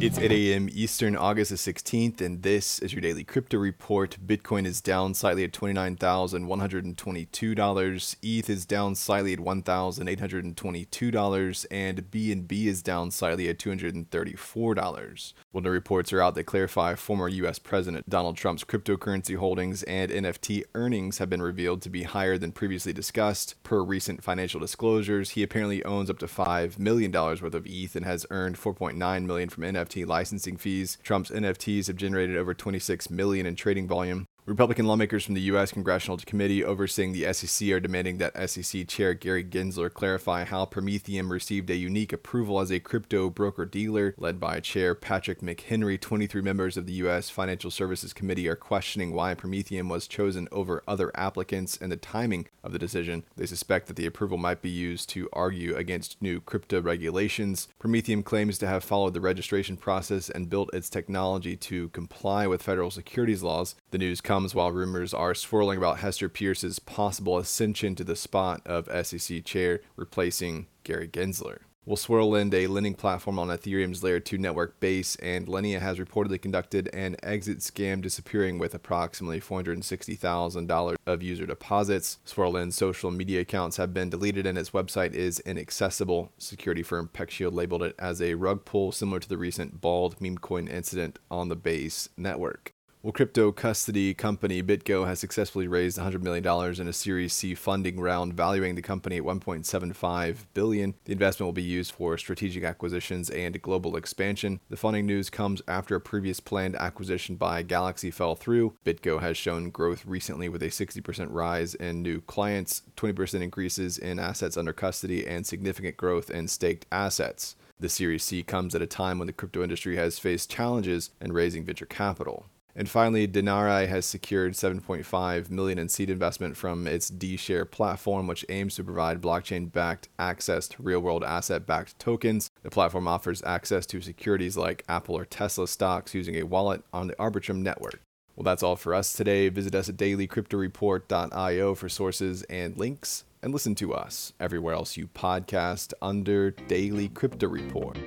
It's 8 a.m. Eastern, August the 16th, and this is your daily crypto report. Bitcoin is down slightly at $29,122. ETH is down slightly at $1,822, and BNB is down slightly at $234. Well, the reports are out that clarify former U.S. President Donald Trump's cryptocurrency holdings and NFT earnings have been revealed to be higher than previously discussed. Per recent financial disclosures, he apparently owns up to $5 million worth of ETH and has earned 4.9 million from NFT NFT licensing fees. Trump's NFTs have generated over 26 million in trading volume. Republican lawmakers from the U.S. Congressional Committee overseeing the SEC are demanding that SEC Chair Gary Gensler clarify how Prometheum received a unique approval as a crypto broker dealer. Led by Chair Patrick McHenry, 23 members of the U.S. Financial Services Committee are questioning why Prometheum was chosen over other applicants and the timing of the decision. They suspect that the approval might be used to argue against new crypto regulations. Prometheum claims to have followed the registration process and built its technology to comply with federal securities laws. The news comes comes while rumors are swirling about Hester Peirce's possible ascension to the spot of SEC chair, replacing Gary Gensler. We'll SwirlLend a lending platform on Ethereum's Layer 2 network base, and Linea has reportedly conducted an exit scam, disappearing with approximately $460,000 of user deposits. SwirlLend's social media accounts have been deleted, and its website is inaccessible. Security firm PeckShield labeled it as a rug pull, similar to the recent bald meme coin incident on the base network. Well, crypto custody company BitGo has successfully raised $100 million in a Series C funding round, valuing the company at 1.75 billion. The investment will be used for strategic acquisitions and global expansion. The funding news comes after a previous planned acquisition by Galaxy fell through. BitGo has shown growth recently with a 60% rise in new clients, 20% increases in assets under custody, and significant growth in staked assets. The Series C comes at a time when the crypto industry has faced challenges in raising venture capital. And finally, Dinari has secured 7.5 million in seed investment from its D-Share platform, which aims to provide blockchain-backed access to real-world asset-backed tokens. The platform offers access to securities like Apple or Tesla stocks using a wallet on the Arbitrum network. Well, that's all for us today. Visit us at dailycryptoreport.io for sources and links, and listen to us everywhere else you podcast under Daily Crypto Report.